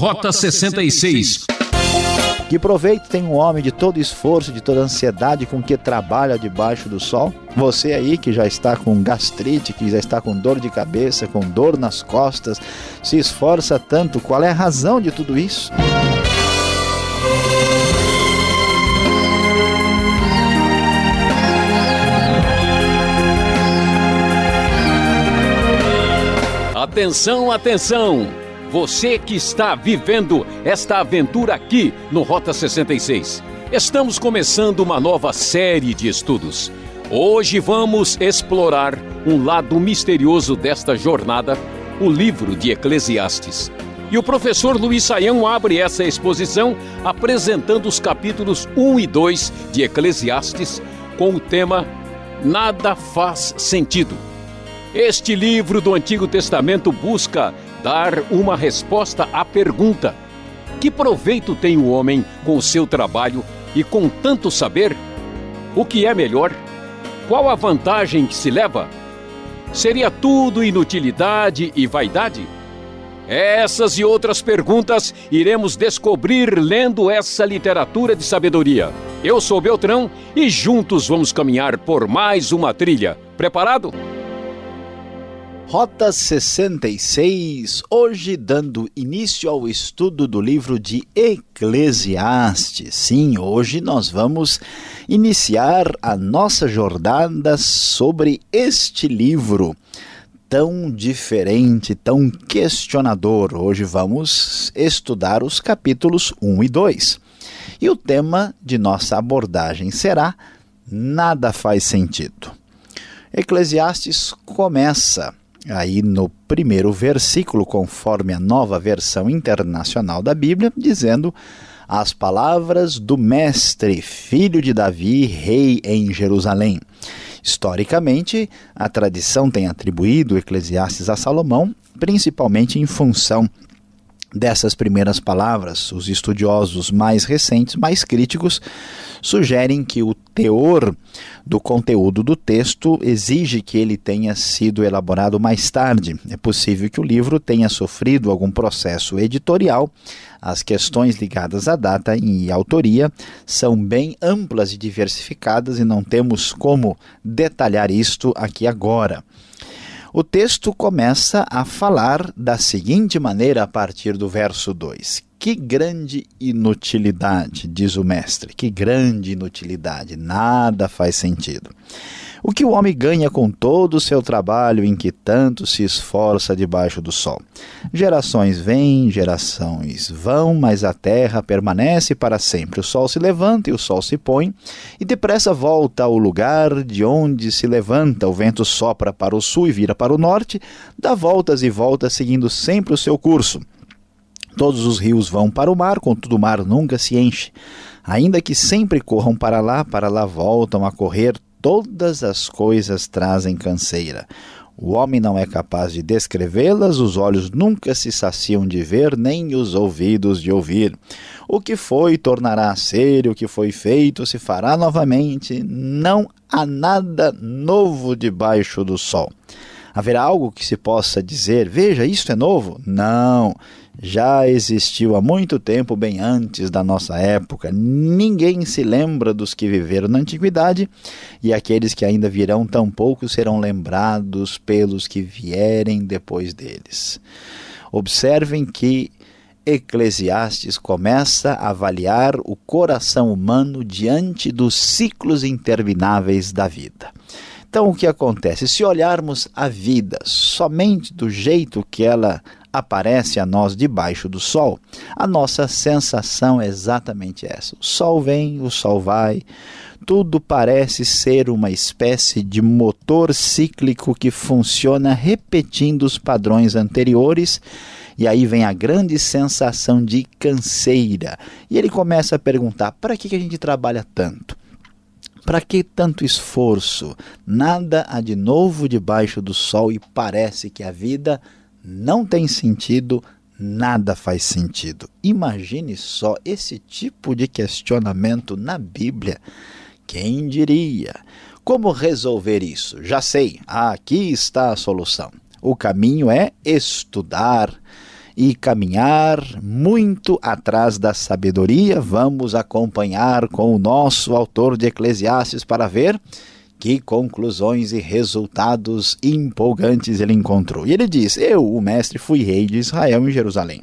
Rota 66. Que proveito tem um homem de todo esforço, de toda ansiedade com que trabalha debaixo do sol? Você aí que já está com gastrite, que já está com dor de cabeça, com dor nas costas, se esforça tanto, qual é a razão de tudo isso? Atenção, atenção! Você que está vivendo esta aventura aqui no Rota 66. Estamos começando uma nova série de estudos. Hoje vamos explorar um lado misterioso desta jornada, o livro de Eclesiastes. E o professor Luiz Saião abre essa exposição apresentando os capítulos 1 e 2 de Eclesiastes com o tema Nada faz sentido. Este livro do Antigo Testamento busca dar uma resposta à pergunta: que proveito tem o homem com o seu trabalho e com tanto saber? O que é melhor? Qual a vantagem que se leva? Seria tudo inutilidade e vaidade? Essas e outras perguntas iremos descobrir lendo essa literatura de sabedoria. Eu sou Beltrão e juntos vamos caminhar por mais uma trilha. Preparado? Rota 66, hoje dando início ao estudo do livro de Eclesiastes. Sim, hoje nós vamos iniciar a nossa jornada sobre este livro tão diferente, tão questionador. Hoje vamos estudar os capítulos 1 e 2. E o tema de nossa abordagem será Nada faz sentido. Eclesiastes começa aí no primeiro versículo, conforme a nova versão internacional da Bíblia, dizendo as palavras do Mestre, filho de Davi, rei em Jerusalém. Historicamente, a tradição tem atribuído Eclesiastes a Salomão, principalmente em função dessas primeiras palavras. Os estudiosos mais recentes, mais críticos, sugerem que o teor do conteúdo do texto exige que ele tenha sido elaborado mais tarde. É possível que o livro tenha sofrido algum processo editorial. As questões ligadas à data e autoria são bem amplas e diversificadas e não temos como detalhar isto aqui agora. O texto começa a falar da seguinte maneira a partir do verso 2: Que grande inutilidade, diz o mestre, que grande inutilidade, nada faz sentido. O que o homem ganha com todo o seu trabalho em que tanto se esforça debaixo do sol? Gerações vêm, gerações vão, mas a terra permanece para sempre. O sol se levanta e o sol se põe, e depressa volta ao lugar de onde se levanta. O vento sopra para o sul e vira para o norte, dá voltas e voltas, seguindo sempre o seu curso. Todos os rios vão para o mar, contudo o mar nunca se enche. Ainda que sempre corram para lá, para lá voltam a correr todas as coisas trazem canseira. O homem não é capaz de descrevê-las, os olhos nunca se saciam de ver, nem os ouvidos de ouvir. O que foi tornará a ser, o que foi feito se fará novamente. Não há nada novo debaixo do sol. Haverá algo que se possa dizer, veja, isto é novo? Não já existiu há muito tempo, bem antes da nossa época. Ninguém se lembra dos que viveram na antiguidade, e aqueles que ainda virão, tampouco serão lembrados pelos que vierem depois deles. Observem que Eclesiastes começa a avaliar o coração humano diante dos ciclos intermináveis da vida. Então, o que acontece? Se olharmos a vida somente do jeito que ela aparece a nós debaixo do sol, a nossa sensação é exatamente essa. O sol vem, o sol vai, tudo parece ser uma espécie de motor cíclico que funciona repetindo os padrões anteriores. E aí vem a grande sensação de canseira. E ele começa a perguntar: para que a gente trabalha tanto? Para que tanto esforço? Nada há de novo debaixo do sol e parece que a vida não tem sentido, nada faz sentido. Imagine só esse tipo de questionamento na Bíblia. Quem diria? Como resolver isso? Já sei, aqui está a solução. O caminho é estudar e caminhar muito atrás da sabedoria. Vamos acompanhar com o nosso autor de Eclesiastes para ver que conclusões e resultados empolgantes ele encontrou. E ele diz: Eu, o mestre, fui rei de Israel em Jerusalém.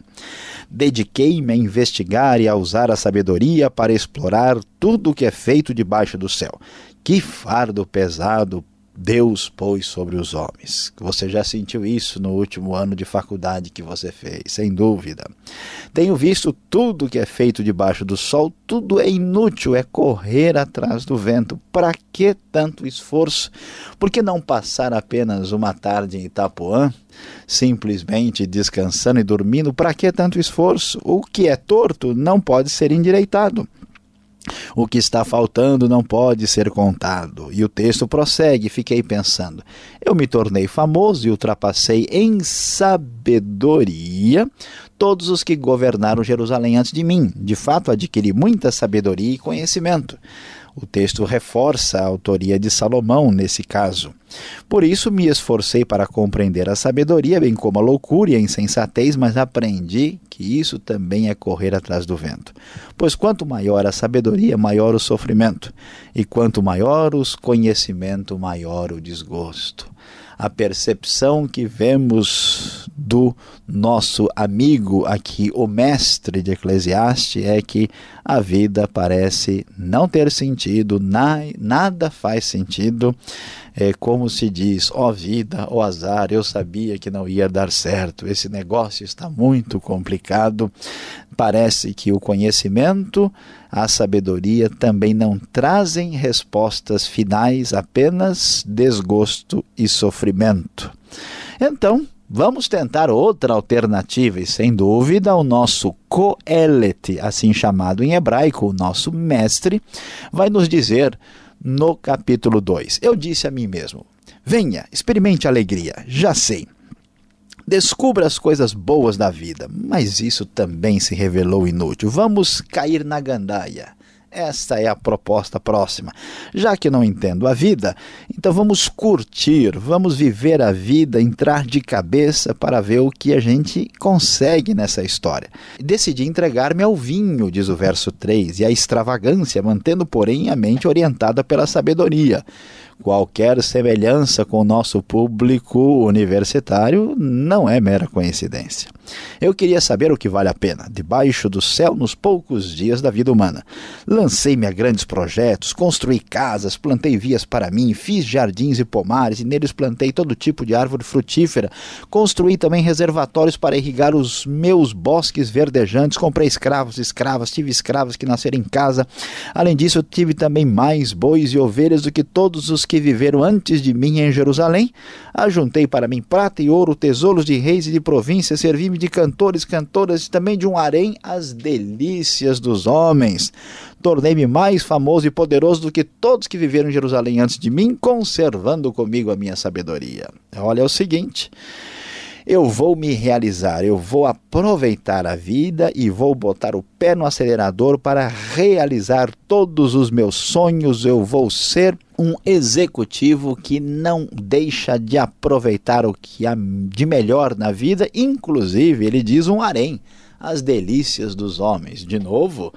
Dediquei-me a investigar e a usar a sabedoria para explorar tudo o que é feito debaixo do céu. Que fardo pesado Deus pôs sobre os homens. Você já sentiu isso no último ano de faculdade que você fez, sem dúvida. Tenho visto tudo que é feito debaixo do sol, tudo é inútil, é correr atrás do vento. Para que tanto esforço? Por que não passar apenas uma tarde em Itapuã, simplesmente descansando e dormindo? Para que tanto esforço? O que é torto não pode ser endireitado. O que está faltando não pode ser contado. E o texto prossegue, fiquei pensando. Eu me tornei famoso e ultrapassei em sabedoria todos os que governaram Jerusalém antes de mim. De fato, adquiri muita sabedoria e conhecimento. O texto reforça a autoria de Salomão nesse caso. Por isso me esforcei para compreender a sabedoria, bem como a loucura e a insensatez, mas aprendi que isso também é correr atrás do vento. Pois quanto maior a sabedoria, maior o sofrimento, e quanto maior os conhecimento, maior o desgosto a percepção que vemos do nosso amigo aqui, o mestre de Eclesiastes, é que a vida parece não ter sentido, na, nada faz sentido. É como se diz, ó oh vida, ó oh azar, eu sabia que não ia dar certo, esse negócio está muito complicado. Parece que o conhecimento, a sabedoria também não trazem respostas finais, apenas desgosto e sofrimento. Então, vamos tentar outra alternativa, e sem dúvida, o nosso Coelet, assim chamado em hebraico, o nosso mestre, vai nos dizer no capítulo 2. Eu disse a mim mesmo: Venha, experimente alegria, já sei. Descubra as coisas boas da vida, mas isso também se revelou inútil. Vamos cair na gandaia. Esta é a proposta próxima. Já que não entendo a vida, então vamos curtir, vamos viver a vida, entrar de cabeça para ver o que a gente consegue nessa história. Decidi entregar-me ao vinho, diz o verso 3, e à extravagância, mantendo, porém, a mente orientada pela sabedoria qualquer semelhança com o nosso público universitário não é mera coincidência. Eu queria saber o que vale a pena, debaixo do céu, nos poucos dias da vida humana. Lancei-me a grandes projetos, construí casas, plantei vias para mim, fiz jardins e pomares, e neles plantei todo tipo de árvore frutífera. Construí também reservatórios para irrigar os meus bosques verdejantes, comprei escravos e escravas, tive escravos que nasceram em casa. Além disso, tive também mais bois e ovelhas do que todos os que viveram antes de mim em Jerusalém. Ajuntei para mim prata e ouro, tesouros de reis e de províncias, servi-me de cantores, cantoras e também de um harém as delícias dos homens. Tornei-me mais famoso e poderoso do que todos que viveram em Jerusalém antes de mim, conservando comigo a minha sabedoria. Olha, o seguinte eu vou me realizar, eu vou aproveitar a vida e vou botar o pé no acelerador para realizar todos os meus sonhos, eu vou ser um executivo que não deixa de aproveitar o que há de melhor na vida, inclusive, ele diz um harém, as delícias dos homens. De novo,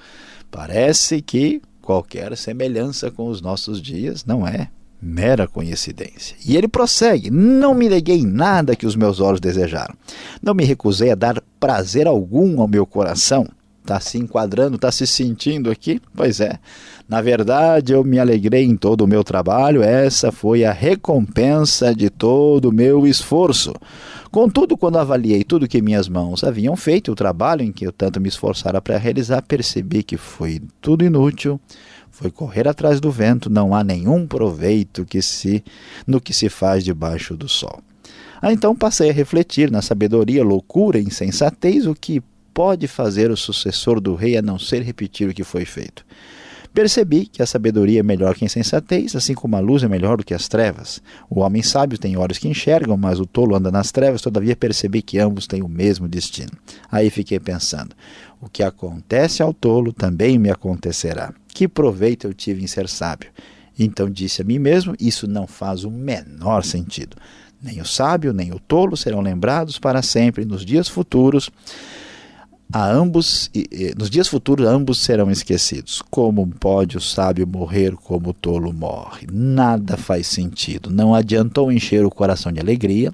parece que qualquer semelhança com os nossos dias não é mera coincidência. E ele prossegue: Não me neguei nada que os meus olhos desejaram. Não me recusei a dar prazer algum ao meu coração. Está se enquadrando, está se sentindo aqui? Pois é. Na verdade, eu me alegrei em todo o meu trabalho, essa foi a recompensa de todo o meu esforço. Contudo, quando avaliei tudo que minhas mãos haviam feito, o trabalho em que eu tanto me esforçara para realizar, percebi que foi tudo inútil, foi correr atrás do vento, não há nenhum proveito que se no que se faz debaixo do sol. Ah, então passei a refletir na sabedoria, loucura e insensatez, o que pode fazer o sucessor do rei a não ser repetir o que foi feito. Percebi que a sabedoria é melhor que a insensatez, assim como a luz é melhor do que as trevas. O homem sábio tem olhos que enxergam, mas o tolo anda nas trevas, todavia percebi que ambos têm o mesmo destino. Aí fiquei pensando: o que acontece ao tolo também me acontecerá. Que proveito eu tive em ser sábio? Então disse a mim mesmo: isso não faz o menor sentido. Nem o sábio, nem o tolo serão lembrados para sempre nos dias futuros. A ambos, nos dias futuros, ambos serão esquecidos. Como pode o sábio morrer como o tolo morre? Nada faz sentido. Não adiantou encher o coração de alegria,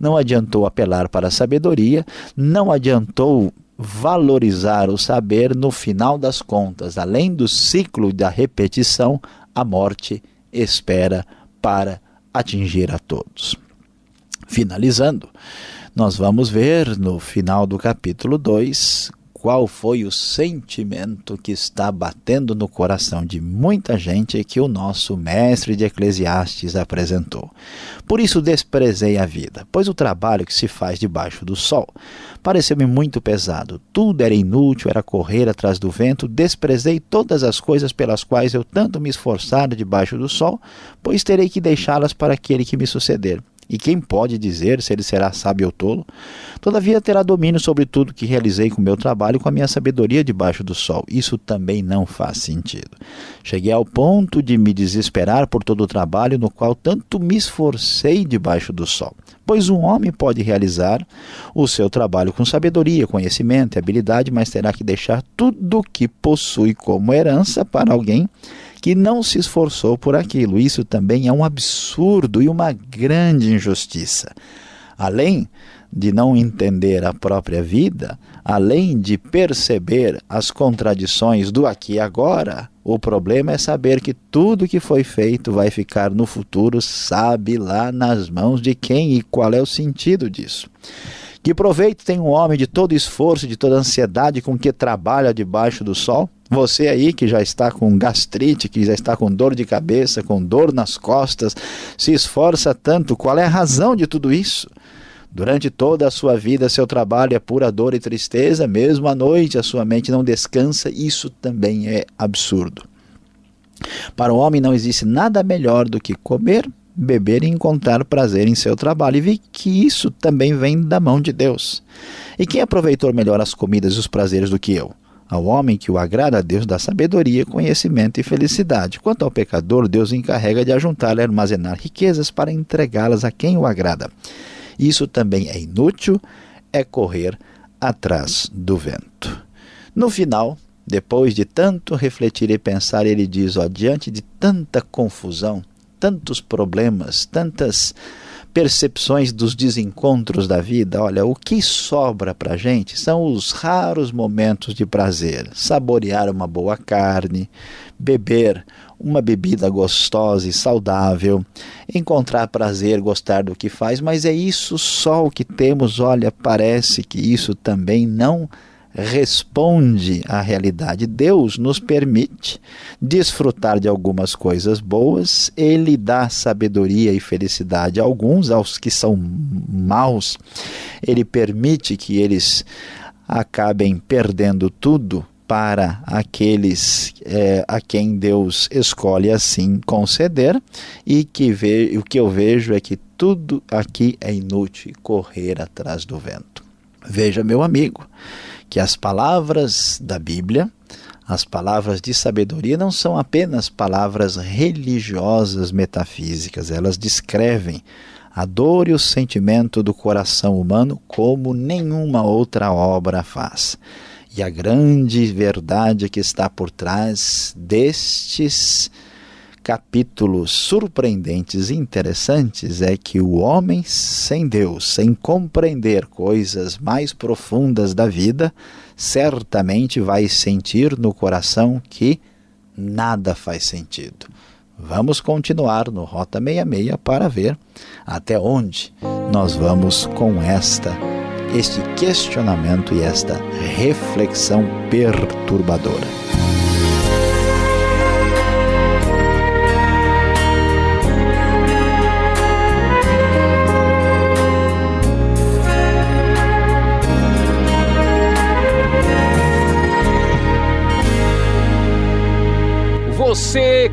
não adiantou apelar para a sabedoria, não adiantou valorizar o saber no final das contas. Além do ciclo da repetição, a morte espera para atingir a todos. Finalizando, nós vamos ver no final do capítulo 2 qual foi o sentimento que está batendo no coração de muita gente que o nosso mestre de Eclesiastes apresentou. Por isso desprezei a vida, pois o trabalho que se faz debaixo do sol pareceu-me muito pesado. Tudo era inútil, era correr atrás do vento. Desprezei todas as coisas pelas quais eu tanto me esforçara debaixo do sol, pois terei que deixá-las para aquele que me suceder. E quem pode dizer se ele será sábio ou tolo? Todavia terá domínio sobre tudo que realizei com meu trabalho e com a minha sabedoria debaixo do sol. Isso também não faz sentido. Cheguei ao ponto de me desesperar por todo o trabalho no qual tanto me esforcei debaixo do sol. Pois um homem pode realizar o seu trabalho com sabedoria, conhecimento e habilidade, mas terá que deixar tudo o que possui como herança para alguém que não se esforçou por aquilo. Isso também é um absurdo e uma grande injustiça. Além de não entender a própria vida, além de perceber as contradições do aqui e agora, o problema é saber que tudo que foi feito vai ficar no futuro, sabe lá nas mãos de quem e qual é o sentido disso. Que proveito tem um homem de todo esforço, de toda ansiedade com que trabalha debaixo do sol? Você aí que já está com gastrite, que já está com dor de cabeça, com dor nas costas, se esforça tanto, qual é a razão de tudo isso? Durante toda a sua vida, seu trabalho é pura dor e tristeza, mesmo à noite a sua mente não descansa, isso também é absurdo. Para o homem não existe nada melhor do que comer, beber e encontrar prazer em seu trabalho, e vi que isso também vem da mão de Deus. E quem aproveitou melhor as comidas e os prazeres do que eu? Ao homem que o agrada a Deus dá sabedoria, conhecimento e felicidade. Quanto ao pecador, Deus encarrega de ajuntar e armazenar riquezas para entregá-las a quem o agrada. Isso também é inútil, é correr atrás do vento. No final, depois de tanto refletir e pensar, ele diz: ó, diante de tanta confusão, tantos problemas, tantas percepções dos desencontros da vida, olha, o que sobra para a gente são os raros momentos de prazer. Saborear uma boa carne, beber uma bebida gostosa e saudável, encontrar prazer, gostar do que faz, mas é isso só o que temos. Olha, parece que isso também não responde à realidade. Deus nos permite desfrutar de algumas coisas boas, Ele dá sabedoria e felicidade a alguns, aos que são maus, Ele permite que eles acabem perdendo tudo para aqueles é, a quem Deus escolhe assim conceder e que ve, o que eu vejo é que tudo aqui é inútil correr atrás do vento. Veja, meu amigo, que as palavras da Bíblia, as palavras de sabedoria, não são apenas palavras religiosas metafísicas, elas descrevem a dor e o sentimento do coração humano como nenhuma outra obra faz. E a grande verdade que está por trás destes capítulos surpreendentes e interessantes é que o homem sem Deus, sem compreender coisas mais profundas da vida, certamente vai sentir no coração que nada faz sentido. Vamos continuar no Rota 66 para ver até onde nós vamos com esta este questionamento e esta reflexão perturbadora.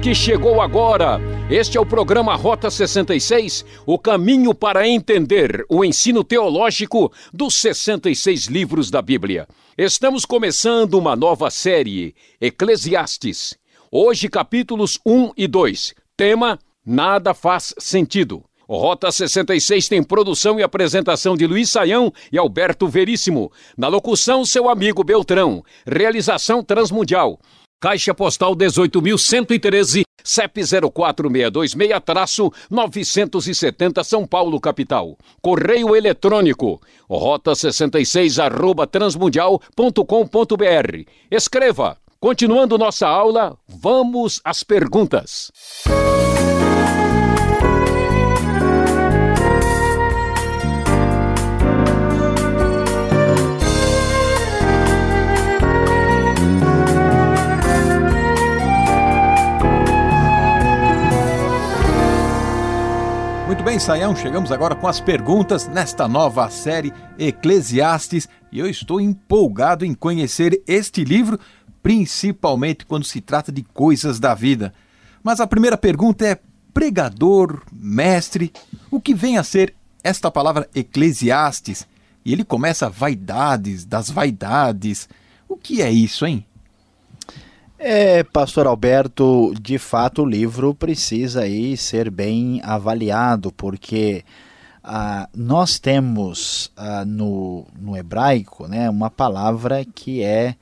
Que chegou agora, este é o programa Rota 66, o caminho para entender o ensino teológico dos 66 livros da Bíblia. Estamos começando uma nova série, Eclesiastes. Hoje, capítulos 1 e 2. Tema: Nada faz sentido. O Rota 66 tem produção e apresentação de Luiz Saião e Alberto Veríssimo. Na locução, seu amigo Beltrão. Realização Transmundial. Caixa Postal 18.113, CEP 04626-970 São Paulo, capital. Correio eletrônico, rota 66 arroba transmundial.com.br. Escreva. Continuando nossa aula, vamos às perguntas. Muito bem, Saião, chegamos agora com as perguntas nesta nova série Eclesiastes e eu estou empolgado em conhecer este livro, principalmente quando se trata de coisas da vida. Mas a primeira pergunta é: pregador, mestre, o que vem a ser esta palavra Eclesiastes? E ele começa vaidades das vaidades. O que é isso, hein? É, Pastor Alberto, de fato o livro precisa aí ser bem avaliado, porque ah, nós temos ah, no, no hebraico né, uma palavra que é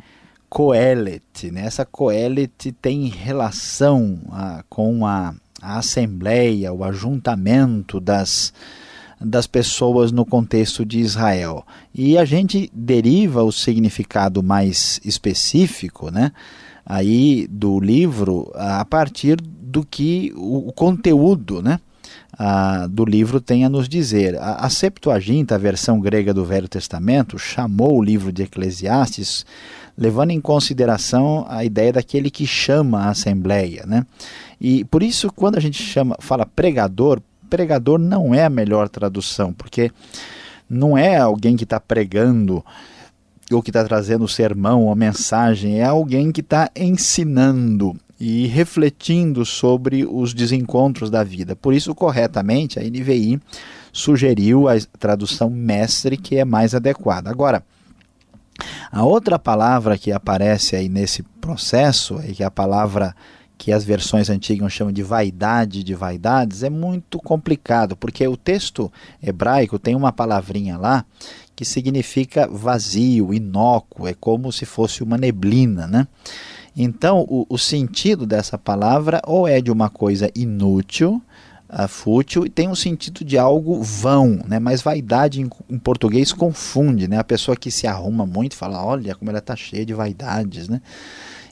coelet. Né? Essa coelet tem relação ah, com a, a assembleia, o ajuntamento das, das pessoas no contexto de Israel. E a gente deriva o significado mais específico, né? Aí do livro a partir do que o, conteúdo né, a, do livro tem a nos dizer. A, a Septuaginta, a versão grega do Velho Testamento, chamou o livro de Eclesiastes levando em consideração a ideia daquele que chama a assembleia. Né? E por isso, quando a gente chama, fala pregador, pregador não é a melhor tradução, porque não é alguém que está pregando ou que está trazendo o sermão ou mensagem, é alguém que está ensinando e refletindo sobre os desencontros da vida. Por isso, corretamente, a NVI sugeriu a tradução mestre, que é mais adequada. Agora, a outra palavra que aparece aí nesse processo, aí, que é a palavra que as versões antigas chamam de vaidade de vaidades, é muito complicado, porque o texto hebraico tem uma palavrinha lá que significa vazio, inócuo, é como se fosse uma neblina, né? Então, o, o sentido dessa palavra ou é de uma coisa inútil, uh, fútil, e tem um sentido de algo vão, né? Mas vaidade em, em, português confunde, né? A pessoa que se arruma muito fala, olha como ela está cheia de vaidades, né?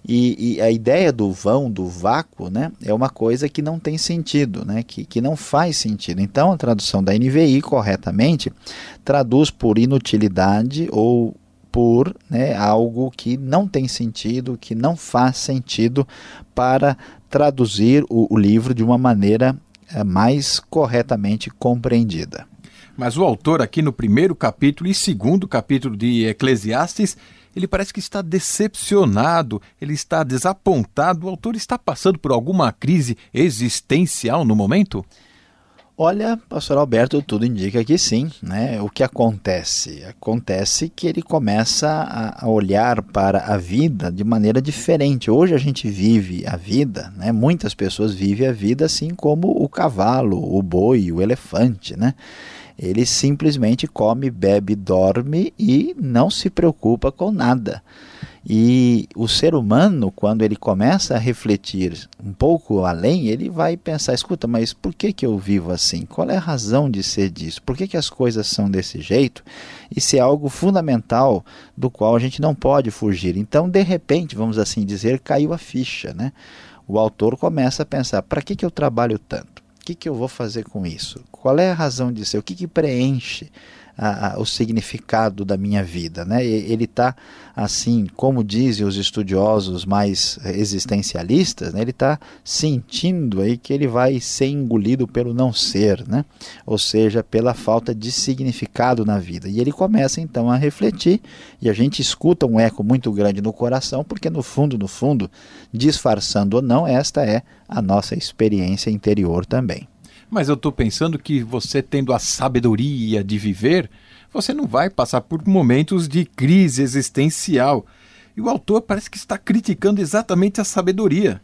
E, e, a ideia do vão, do vácuo, né, é uma coisa que não tem sentido, né, que, que não faz sentido. Então, a tradução da NVI, corretamente, traduz por inutilidade ou por né, algo que não tem sentido, que não faz sentido para traduzir o, o livro de uma maneira é, mais corretamente compreendida. Mas o autor, aqui no primeiro capítulo e segundo capítulo de Eclesiastes, ele parece que está decepcionado, ele está desapontado. O autor está passando por alguma crise existencial no momento? Olha, pastor Alberto, tudo indica que sim. Né? O que acontece? Acontece que ele começa a olhar para a vida de maneira diferente. Hoje a gente vive a vida, né? muitas pessoas vivem a vida assim como o cavalo, o boi, o elefante. Né? Ele simplesmente come, bebe, dorme e não se preocupa com nada. E o ser humano, quando ele começa a refletir um pouco além, ele vai pensar: escuta, mas por que, que eu vivo assim? Qual é a razão de ser disso? Por que, que as coisas são desse jeito? Isso é algo fundamental do qual a gente não pode fugir. Então, de repente, vamos assim dizer, caiu a ficha. Né? O autor começa a pensar: para que, que eu trabalho tanto? Que, que eu vou fazer com isso? Qual é a razão de ser? O que, que preenche a, a, o significado da minha vida? Né? Ele está, assim, como dizem os estudiosos mais existencialistas, né? ele está sentindo aí que ele vai ser engolido pelo não ser, né? ou seja, pela falta de significado na vida. E ele começa então a refletir, e a gente escuta um eco muito grande no coração, porque no fundo, no fundo, disfarçando ou não, esta é a nossa experiência interior também. Mas eu estou pensando que você tendo a sabedoria de viver, você não vai passar por momentos de crise existencial. E o autor parece que está criticando exatamente a sabedoria.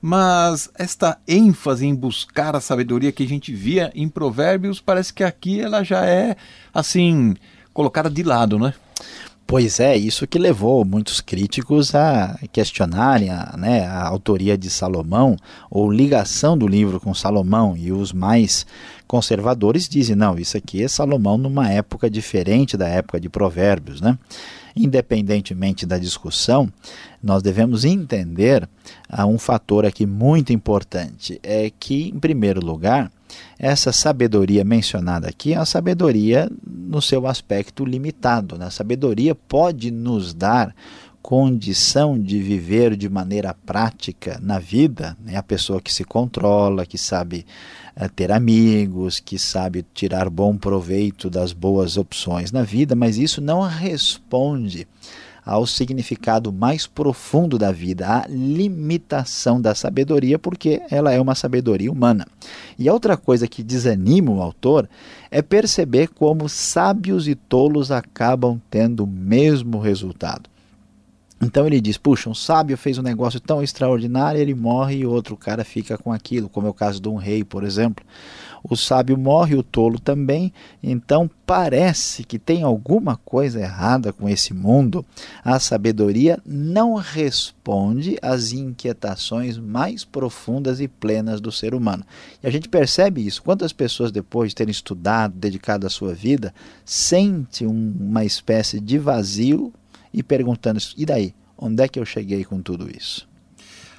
mas esta ênfase em buscar a sabedoria que a gente via em Provérbios, parece que aqui ela já é assim colocada de lado, né? Pois é, isso que levou muitos críticos a questionarem a, né, a autoria de Salomão ou ligação do livro com Salomão, e os mais conservadores dizem: não, isso aqui é Salomão numa época diferente da época de Provérbios. Né? Independentemente da discussão, nós devemos entender uh, um fator aqui muito importante: é que, em primeiro lugar, essa sabedoria mencionada aqui é uma sabedoria no seu aspecto limitado. Né? A sabedoria pode nos dar condição de viver de maneira prática na vida, né? a pessoa que se controla, que sabe é, ter amigos, que sabe tirar bom proveito das boas opções na vida, mas isso não responde ao significado mais profundo da vida, à limitação da sabedoria, porque ela é uma sabedoria humana. E outra coisa que desanima o autor é perceber como sábios e tolos acabam tendo o mesmo resultado. Então ele diz: puxa, um sábio fez um negócio tão extraordinário, ele morre e outro cara fica com aquilo, como é o caso de um rei, por exemplo. O sábio morre, o tolo também. Então parece que tem alguma coisa errada com esse mundo. A sabedoria não responde às inquietações mais profundas e plenas do ser humano. E a gente percebe isso. Quantas pessoas, depois de terem estudado, dedicado a sua vida, sente um, uma espécie de vazio e perguntando: e daí? Onde é que eu cheguei com tudo isso?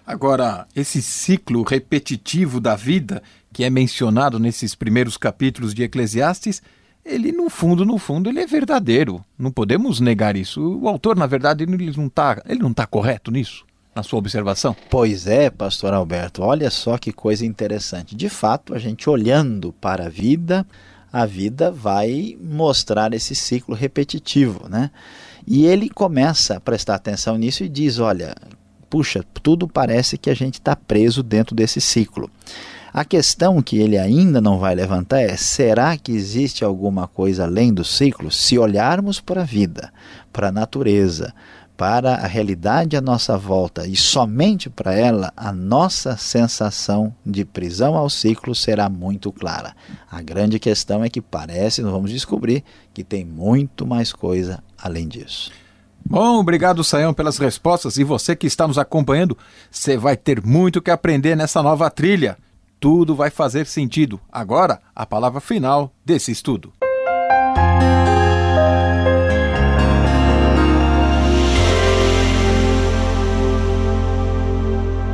Agora, esse ciclo repetitivo da vida que é mencionado nesses primeiros capítulos de Eclesiastes, ele no fundo, no fundo, ele é verdadeiro. Não podemos negar isso. O autor, na verdade, ele não está ele não tá correto nisso, na sua observação? Pois é, pastor Alberto. Olha só que coisa interessante. De fato, a gente olhando para a vida, a vida vai mostrar esse ciclo repetitivo, né? E ele começa a prestar atenção nisso e diz: olha, puxa, tudo parece que a gente está preso dentro desse ciclo. A questão que ele ainda não vai levantar é: será que existe alguma coisa além do ciclo? Se olharmos para a vida, para a natureza, para a realidade à nossa volta e somente para ela, a nossa sensação de prisão ao ciclo será muito clara. A grande questão é que parece, nós vamos descobrir, que tem muito mais coisa além disso. Bom, obrigado, Saião, pelas respostas. E você que está nos acompanhando, você vai ter muito que aprender nessa nova trilha. Tudo vai fazer sentido. Agora, a palavra final desse estudo.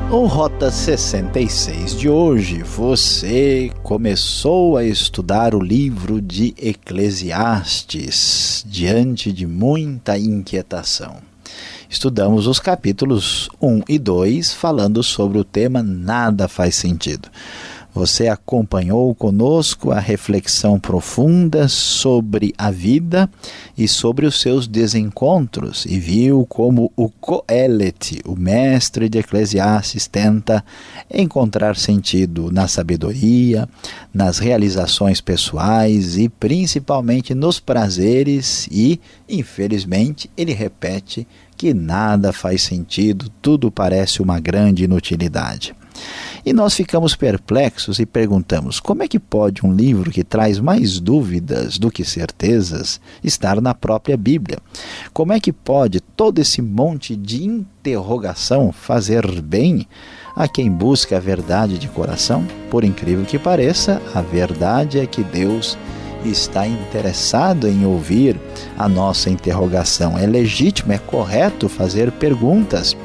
O Rota 66 de hoje, você começou a estudar o livro de Eclesiastes diante de muita inquietação. Estudamos os capítulos 1 e 2 falando sobre o tema Nada faz sentido. Você acompanhou conosco a reflexão profunda sobre a vida e sobre os seus desencontros e viu como o Coelet, o mestre de Eclesiastes, tenta encontrar sentido na sabedoria, nas realizações pessoais e principalmente nos prazeres e, infelizmente, ele repete que nada faz sentido, tudo parece uma grande inutilidade. E nós ficamos perplexos e perguntamos: como é que pode um livro que traz mais dúvidas do que certezas estar na própria Bíblia? Como é que pode todo esse monte de interrogação fazer bem a quem busca a verdade de coração? Por incrível que pareça, a verdade é que Deus está interessado em ouvir a nossa interrogação. É legítimo, é correto fazer perguntas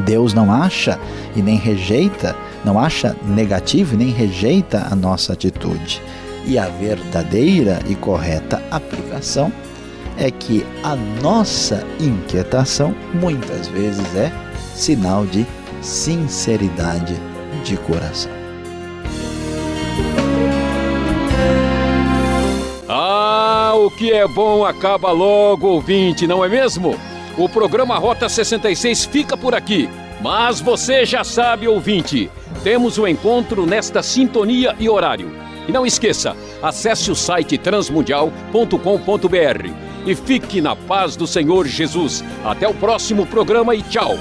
Deus não acha e nem rejeita, não acha negativo e nem rejeita a nossa atitude. E a verdadeira e correta aplicação é que a nossa inquietação muitas vezes é sinal de sinceridade de coração. Ah, o que é bom acaba logo, ouvinte, não é mesmo? O programa Rota 66 fica por aqui. Mas você já sabe, ouvinte, temos o um encontro nesta sintonia e horário. E não esqueça, acesse o site transmundial.com.br e fique na paz do Senhor Jesus. Até o próximo programa e tchau!